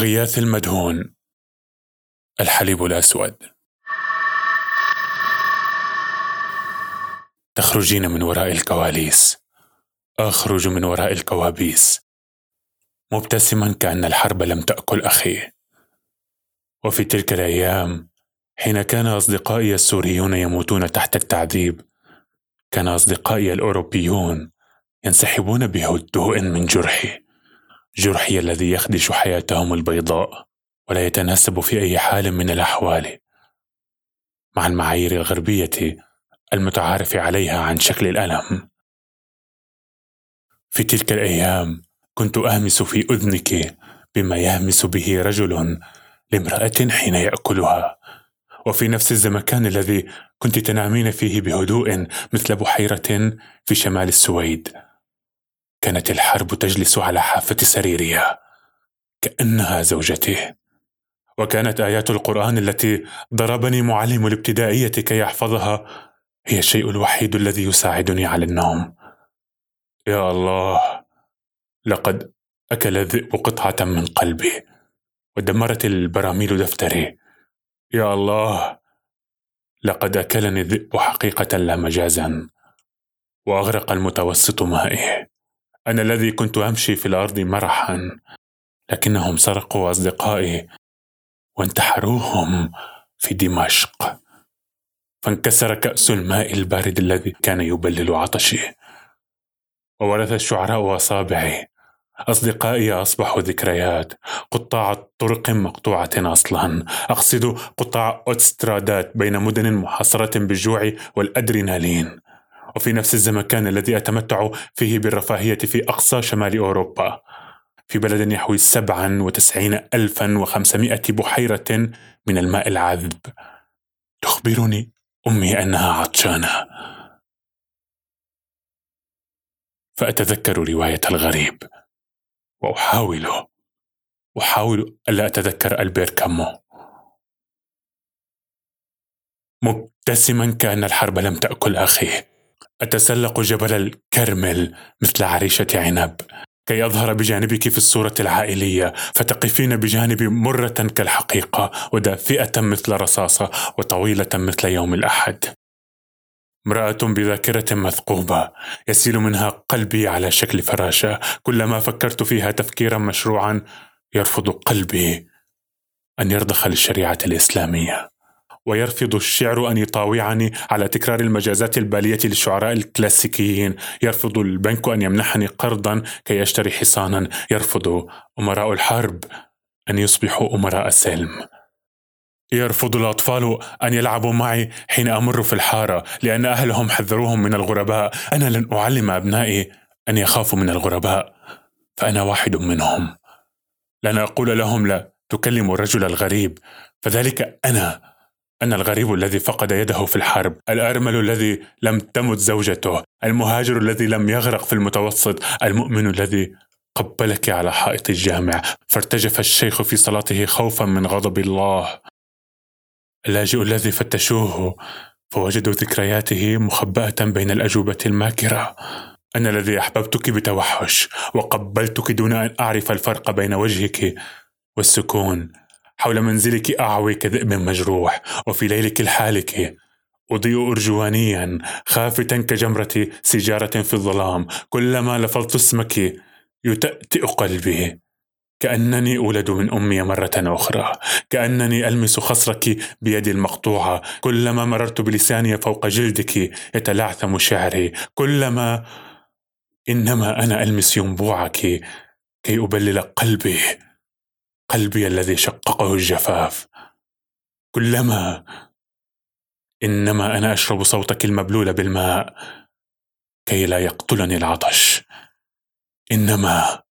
غياث المدهون. الحليب الأسود. تخرجين من وراء الكواليس. أخرج من وراء الكوابيس. مبتسما كأن الحرب لم تأكل أخي. وفي تلك الأيام حين كان أصدقائي السوريون يموتون تحت التعذيب كان أصدقائي الأوروبيون ينسحبون بهدوء من جرحي. جرحي الذي يخدش حياتهم البيضاء ولا يتناسب في أي حال من الأحوال. مع المعايير الغربية المتعارف عليها عن شكل الألم. في تلك الأيام كنت أهمس في أذنك بما يهمس به رجل لامرأة حين يأكلها. وفي نفس الزمكان الذي كنت تنامين فيه بهدوء مثل بحيرة في شمال السويد. كانت الحرب تجلس على حافة سريرها كأنها زوجته. وكانت آيات القرآن التي ضربني معلم الابتدائية كي يحفظها هي الشيء الوحيد الذي يساعدني على النوم. يا الله لقد أكل الذئب قطعة من قلبي ودمرت البراميل دفتري. يا الله لقد أكلني الذئب حقيقة لا مجازا وأغرق المتوسط مائي أنا الذي كنت أمشي في الأرض مرحا لكنهم سرقوا أصدقائي وانتحروهم في دمشق. فانكسر كأس الماء البارد الذي كان يبلل عطشي. وورث الشعراء أصابعي. أصدقائي أصبحوا ذكريات. قطاع طرق مقطوعة أصلا. أقصد قطاع أوتسترادات بين مدن محاصرة بالجوع والأدرينالين. وفي نفس الزمكان الذي أتمتع فيه بالرفاهية في أقصى شمال أوروبا. في بلد يحوي سبعا وتسعين ألفا وخمسمائة بحيرة من الماء العذب. تخبرني أمي أنها عطشانة. فأتذكر رواية الغريب. وأحاول أحاول ألا أتذكر ألبير كامو مبتسما كأن الحرب لم تأكل أخيه. أتسلق جبل الكرمل مثل عريشة عنب. كي أظهر بجانبك في الصورة العائلية فتقفين بجانبي مرة كالحقيقة ودافئة مثل رصاصة وطويلة مثل يوم الأحد. امرأة بذاكرة مثقوبة يسيل منها قلبي على شكل فراشة. كلما فكرت فيها تفكيرا مشروعا يرفض قلبي أن يرضخ للشريعة الإسلامية. ويرفض الشعر أن يطاوعني على تكرار المجازات البالية للشعراء الكلاسيكيين. يرفض البنك أن يمنحني قرضا كي أشتري حصانا. يرفض أمراء الحرب أن يصبحوا أمراء السلم يرفض الأطفال أن يلعبوا معي حين أمر في الحارة لأن أهلهم حذروهم من الغرباء. أنا لن أعلم أبنائي أن يخافوا من الغرباء فأنا واحد منهم. لن أقول لهم لا تكلم الرجل الغريب فذلك أنا. أنا الغريب الذي فقد يده في الحرب الأرمل الذي لم تمت زوجته المهاجر الذي لم يغرق في المتوسط المؤمن الذي قبلك على حائط الجامع فارتجف الشيخ في صلاته خوفا من غضب الله. اللاجئ الذي فتشوه فوجدوا ذكرياته مخبأة بين الأجوبة الماكرة. أنا الذي أحببتك بتوحش وقبلتك دون أن أعرف الفرق بين وجهك والسكون. حول منزلك أعوي كذئب مجروح وفي ليلك الحالك أضيء أرجوانيا خافتا كجمرة سجارة في الظلام. كلما لفظت اسمك يتأتئ قلبي. كأنني أولد من أمي مرة أخرى. كأنني ألمس خصرك بيدي المقطوعة. كلما مررت بلساني فوق جلدك يتلعثم شعري. كلما إنما أنا ألمس ينبوعك كي أبلل قلبي. قلبي الذي شققه الجفاف. كلما إنما أنا أشرب صوتك المبلول بالماء كي لا يقتلني العطش. إنما